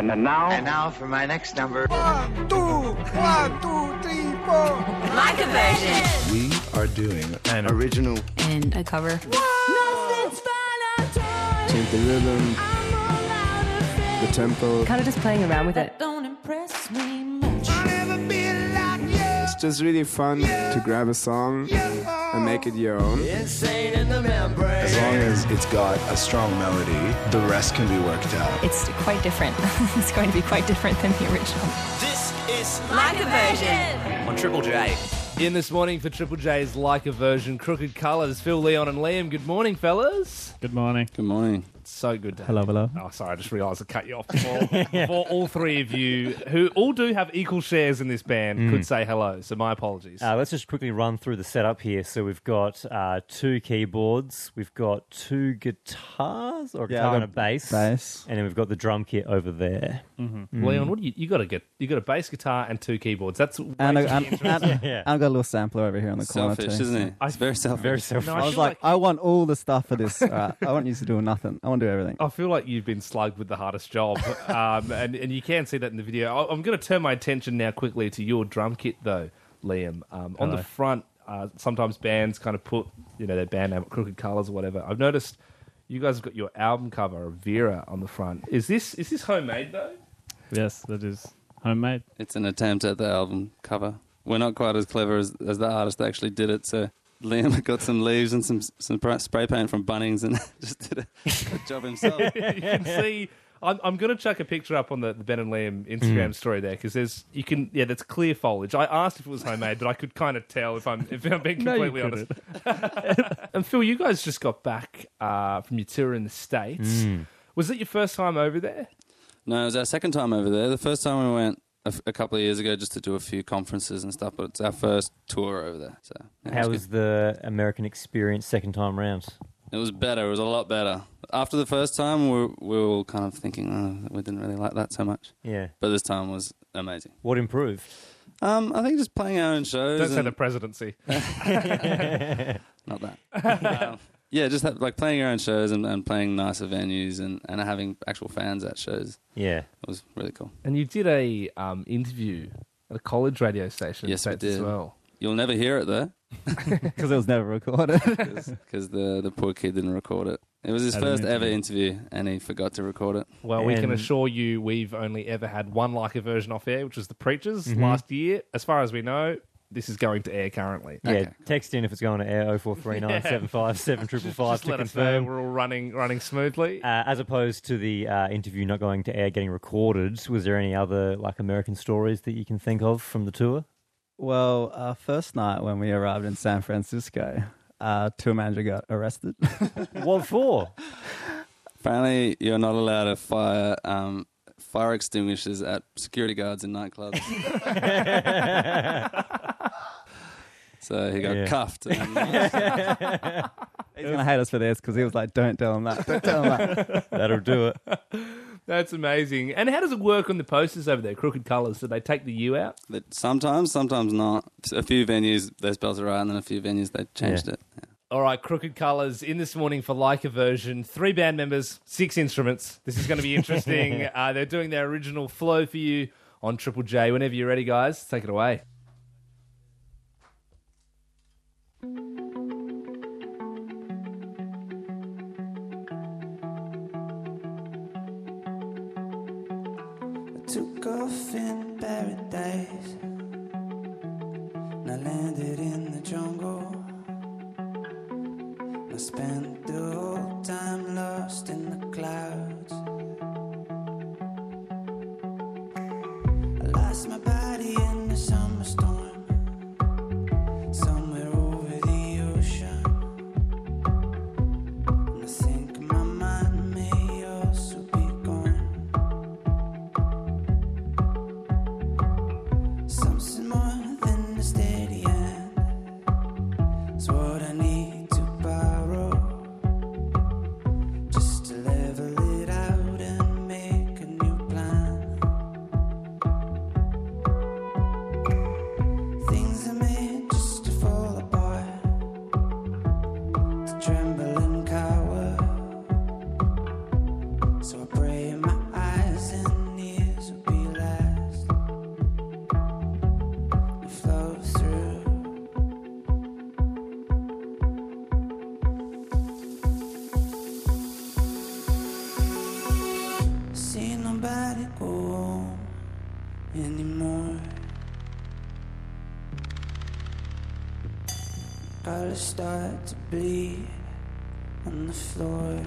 And now, And now for my next number. One, two, one, two, three, four. Like a version. We are doing An Original. And a cover. change the rhythm, the tempo. Kind of just playing around with it. It's just really fun to grab a song and make it your own. as long as it's got a strong melody, the rest can be worked out. It's quite different. it's going to be quite different than the original. This is Like a version. on Triple J. In this morning for Triple J's Like a Version, Crooked Colours, Phil, Leon, and Liam. Good morning, fellas. Good morning. Good morning. So good to Hello, have hello. Oh, sorry, I just realised I cut you off before, before all three of you, who all do have equal shares in this band, could say hello. So my apologies. Uh, let's just quickly run through the setup here. So we've got uh, two keyboards, we've got two guitars or a Yeah, guitar I've and a bass, bass. and then we've got the drum kit over there. Leon, what do you you got to get? You got a bass guitar and two keyboards. That's And, I, and, and yeah. I've got a little sampler over here on the corner Selfish, too. isn't it? I- It's very selfish. Very self. No, I was feel like, I want all the stuff for this. All right, I want you to do nothing. I want to do everything. I feel like you've been slugged with the hardest job, um, and and you can see that in the video. I- I'm going to turn my attention now quickly to your drum kit, though, Liam. Um, on the front, uh, sometimes bands kind of put you know their band name, Crooked Colours or whatever. I've noticed you guys have got your album cover of Vera on the front. Is this is this homemade though? Yes, that is homemade. It's an attempt at the album cover. We're not quite as clever as, as the artist that actually did it. So Liam got some leaves and some some spray- spray paint from Bunnings and just did a, a job himself. you can see. I'm, I'm going to chuck a picture up on the, the Ben and Liam Instagram story there because there's you can yeah that's clear foliage. I asked if it was homemade, but I could kind of tell if I'm if I'm being No, you completely honest. and Phil, you guys just got back uh, from your tour in the states. Was it your first time over there? No, it was our second time over there. The first time we went a, f- a couple of years ago just to do a few conferences and stuff, but it's our first tour over there. So yeah, How was was the American experience second time round? It was better. It was a lot better. After the first time, we were, we were all kind of thinking, oh, we didn't really like that so much. Yeah. But this time was amazing. What improved? Um, I think just playing our own shows. Don't say the presidency. Not that. um, yeah, just have, like playing your own shows and, and playing nicer venues and, and having actual fans at shows. Yeah. It was really cool. And you did a um, interview at a college radio station Yes, the we States as did. well. You'll never hear it though, Because it was never recorded. because the, the poor kid didn't record it. It was his As first ever interview. interview, and he forgot to record it. Well, we can assure you we've only ever had one like a version off air, which was The Preachers Mm-hmm. last year. As far as we know, this is going to air currently. Yeah. Okay. Text in if it's going to air 0439 757 555 Just to let us know confirm. we're all running running smoothly. Uh, as opposed to the uh, interview not going to air, getting recorded, was there any other like American stories that you can think of from the tour? well, our first night when we arrived in San Francisco, our tour manager got arrested. what for? Apparently, you're not allowed to fire um, fire extinguishers at security guards in nightclubs. so he got Yeah. cuffed. And, He's going to hate us for this because he was like, don't tell him that. Don't tell him that. That'll do it. That's amazing. And how does it work on the posters over there? Crooked Colours. Do they take the U out? But sometimes, sometimes not. A few venues they spelled it right, and then a few venues they changed Yeah. it. Yeah. All right, Crooked Colours in this morning for like a version. Three band members, six instruments. This is going to be interesting. uh, they're doing their original flow for you on Triple J. Whenever you're ready, guys, take it away. In paradise. I landed in the jungle. I spent the whole time lost in the clouds. I lost my Colors start to bleed on the floor.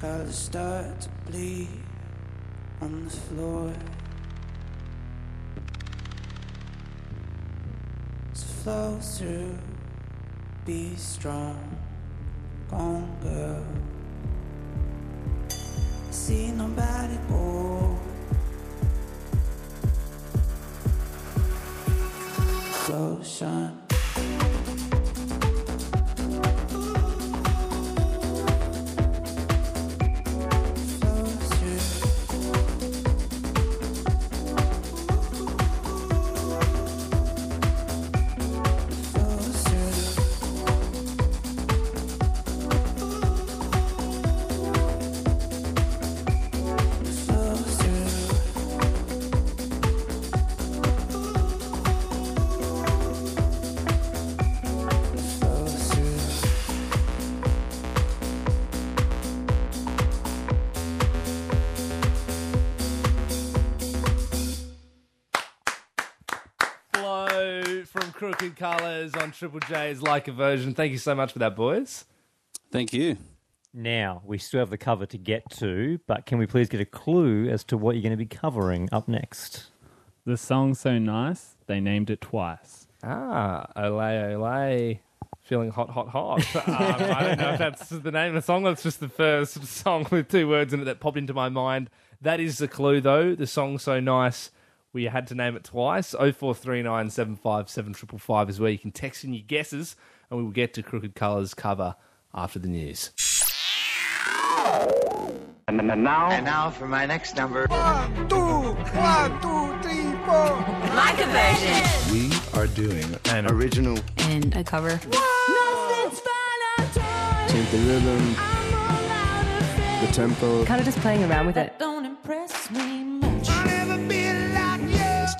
Colors start to bleed on the floor. So flow through, be strong, gone girl. See nobody go home. Lotion. Colors on Triple J's like a version. Thank you so much for that, boys. Thank you. Now, we still have the cover to get to, but can we please get a clue as to what you're going to be covering up next? The song's so nice, they named it twice. Ah, Olay Olay. Feeling hot, hot, hot. um, I don't know if that's the name of the song. That's just the first song with two words in it that popped into my mind. That is the clue, though. The song's so nice. We had to name it twice. 0439 757 is where you can text in your guesses, and we will get to Crooked Colours cover after the news. And now and now for my next number. Like a version. We are doing an original And a cover. Change the rhythm, the tempo. Kind of just playing around with it. Don't impress me much. It's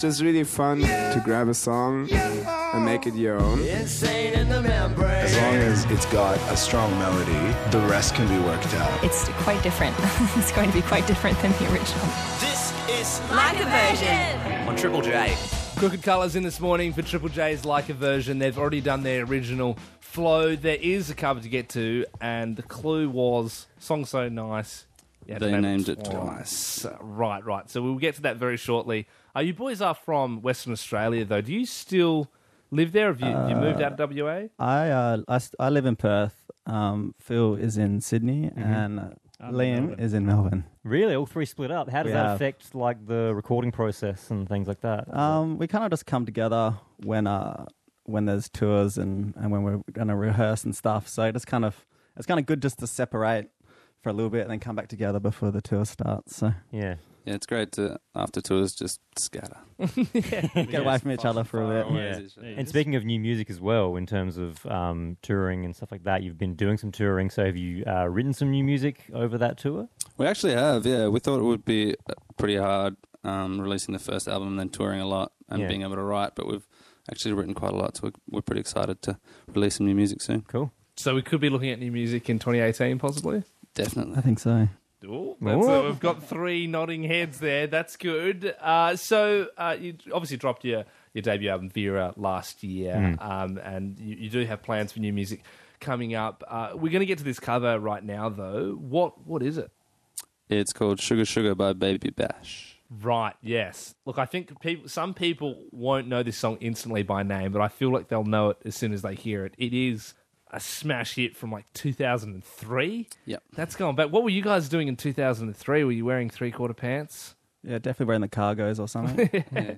just really fun to grab a song and make it your own. Insane in the membrane. as long as it's got a strong melody, the rest can be worked out. It's quite different. it's going to be quite different than the original. This is Like a version. on Triple J. Crooked Colours in this morning for Triple J's like a version. They've already done their original flow. There is a cover to get to, and the clue was song so nice. You had to They named it twice. Right, right. So we'll get to that very shortly. Uh, you boys are from Western Australia, though. Do you still live there? Have you, you moved out of WA? I, uh, I, st- I live in Perth. Um, Phil is in Sydney, and uh, I'm Liam Melbourne. is in Melbourne. Really, all three split up. How does We that have. affect like the recording process and things like that? Um, we kind of just come together when uh, when there's tours and, and when we're going to rehearse and stuff. So it's kind of it's kind of good just to separate for a little bit and then come back together before the tour starts. So yeah. Yeah, it's great to after tours just scatter. Get away from each other for a bit. Yeah. And speaking of new music as well, in terms of um, touring and stuff like that, you've been doing some touring. So have you uh, written some new music over that tour? We actually have, yeah. We thought it would be uh, pretty hard um, releasing the first album and then touring a lot and Yeah. being able to write, but we've actually written quite a lot, so we're, we're pretty excited to release some new music soon. Cool. So we could be looking at new music in 2018, possibly. Definitely. I think so. Oh, that's Ooh. uh, we've got three nodding heads there. That's good. Uh, so uh, you obviously dropped your, your debut album Vera last year, um, and you, you do have plans for new music coming up. Uh, we're going to get to this cover right now, though. What what is it? It's called Sugar Sugar by Baby Bash. Right. Yes. Look, I think people, some people won't know this song instantly by name, but I feel like they'll know it as soon as they hear it. It is a smash hit from like 2003. Yep. That's going back. What were you guys doing in 2003? Were you wearing three quarter pants? Yeah, definitely wearing the cargos or something. Yeah.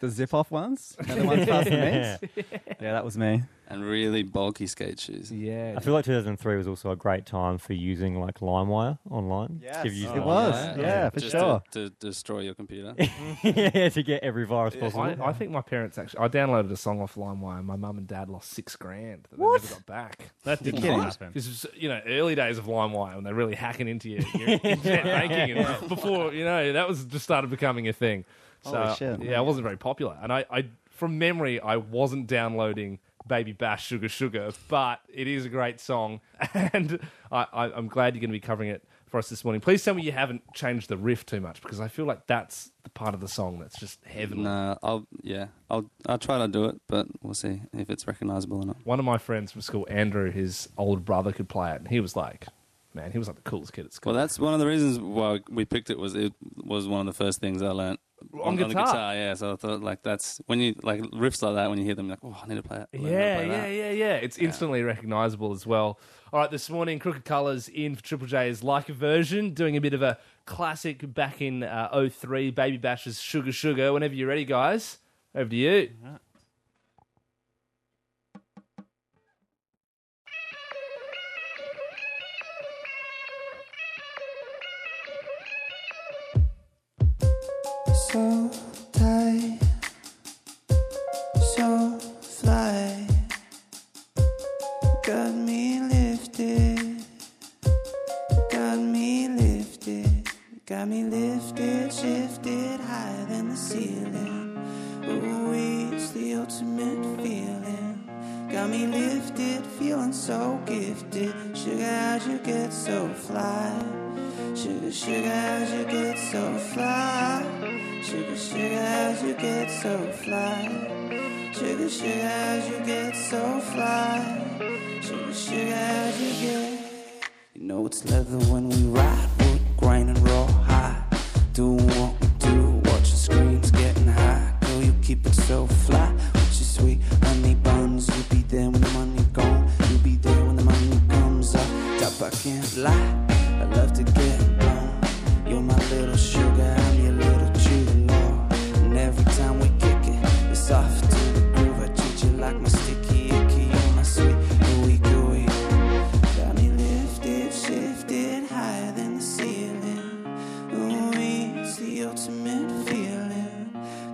the zip off ones. You know, the ones past the knees. Yeah, that was me. And really bulky skate shoes. Yeah. I feel like 2003 was also a great time for using like LimeWire online. Yes, Give you it was. Yeah, for Just sure. To, to destroy your computer. yeah, to get every virus possible. I, I think my parents actually. I downloaded a song off LimeWire. and My mum and dad lost six grand that they never got back. That didn't happen. This was, you know, early days of LimeWire when they're really hacking into your, your internet banking. And before, you know, that was just started becoming a thing. So, Holy shit. yeah, it wasn't very popular. And I, I, from memory, I wasn't downloading Baby Bash Sugar Sugar, but it is a great song. And I, I, I'm glad you're going to be covering it for us this morning. Please tell me you haven't changed the riff too much because I feel like that's the part of the song that's just heavenly. no, I'll yeah, I'll I'll try to do it, but we'll see if it's recognizable or not. One of my friends from school, Andrew, his older brother could play it, and he was like, man, he was like the coolest kid at school. Well, that's one of the reasons why we picked it. Was it was one of the first things I learnt On the guitar. guitar. Yeah, so I thought like that's when you like riffs like that when you hear them, you're like oh, I need to play it. learn how to Yeah, play yeah, that. yeah, yeah. It's instantly recognizable as well. All right, this morning, Crooked Colours in for Triple J's Like a Version, doing a bit of a classic back in uh, 03, Baby Bash's Sugar Sugar. Whenever you're ready, guys, over to you. Got me lifted, shifted higher than the ceiling. Ooh, it's the ultimate feeling. Got me lifted, feeling so gifted. Sugar, how'd you get so fly? Sugar, sugar, how'd you get so fly? Sugar, sugar, how'd you get so fly? Sugar, sugar, how'd you get so fly? Sugar, sugar, how'd you get? You know it's leather when we ride,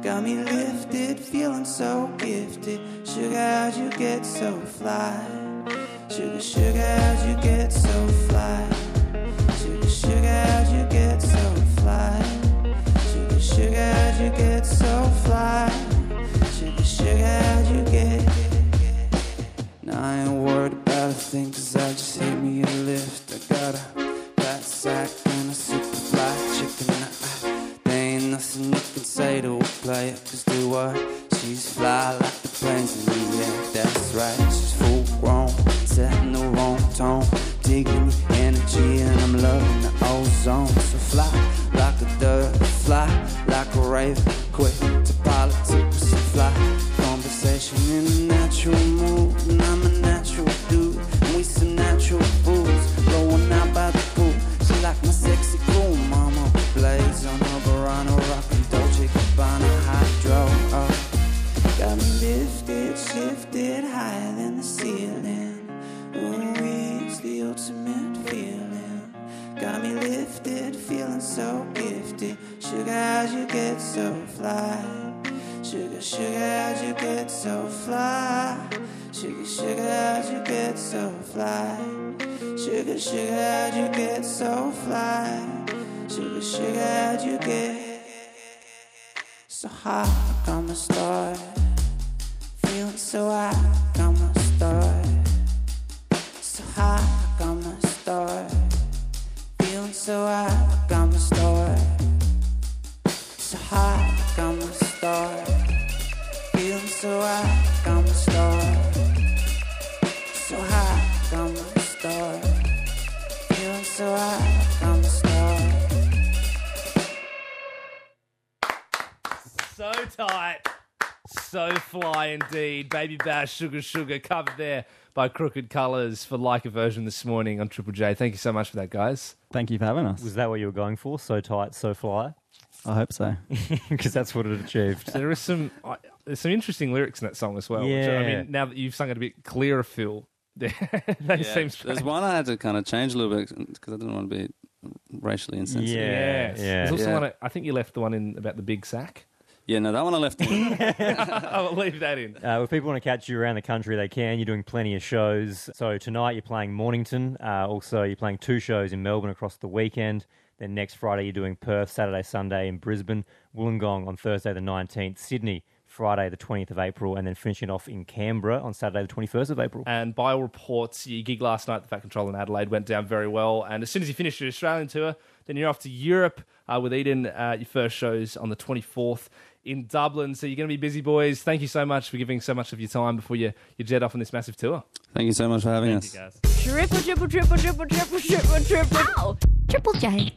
Got me lifted, feeling so gifted. Sugar, how'd you get so fly? Sugar, sugar, how'd you get so fly? Sugar, sugar, how'd you get so fly? Sugar, sugar, how'd you get so fly? Sugar, sugar, how'd you get? Now I ain't worried about a thing cause I just hit me a lift I got a Cause do what? She's fly like the planes in the air. That's right, she's full grown Setting the wrong tone. Digging your energy and I'm loving the ozone. So fly like a dirt Fly like a raven Quick to politics so fly. Conversation in lifted, shifted higher than the ceiling Ooh, it's the ultimate feeling got me lifted, feeling so gifted. Sugar, how'd you get so fly? Sugar, sugar, how'd you get so fly? Sugar, sugar, how'd you get so fly? Sugar, sugar, how'd you get so fly? Sugar, sugar, how'd you get so hot? I'm a star. Feeling so high, I'm Baby Bash, Sugar Sugar, covered there by Crooked Colours for like a version this morning on Triple J. Thank you so much for that, guys. Thank you for having us. Was that what you were going for? So tight, so fly? I hope so. Because that's what it achieved. There is some I there's some interesting lyrics in that song as well. which, I mean, now that you've sung it a bit clearer, Phil, that Yeah. seems There's one I had to kind of change a little bit because I didn't want to be racially insensitive. Yes. yeah. There's also Yeah. one, I think you left the one in about the big sack. Yeah, no, that one I left in. I'll leave that in. Uh, if people want to catch you around the country, they can. You're doing plenty of shows. So tonight you're playing Mornington. Uh, also, you're playing two shows in Melbourne across the weekend. Then next Friday you're doing Perth, Saturday, Sunday in Brisbane, Wollongong on Thursday the 19th, Sydney Friday the 20th of April, and then finishing off in Canberra on Saturday the 21st of April. And by all reports, your gig last night at the Fat Control in Adelaide went down very well. And as soon as you finish your Australian tour, then you're off to Europe uh, with Eden. Uh, your first shows on the 24th in Dublin. So you're going to be busy, boys. Thank you so much for giving so much of your time before you, you jet off on this massive tour. Thank you so much for having us. guys. Triple, triple, triple, triple, triple, triple, triple. Ow! Triple J.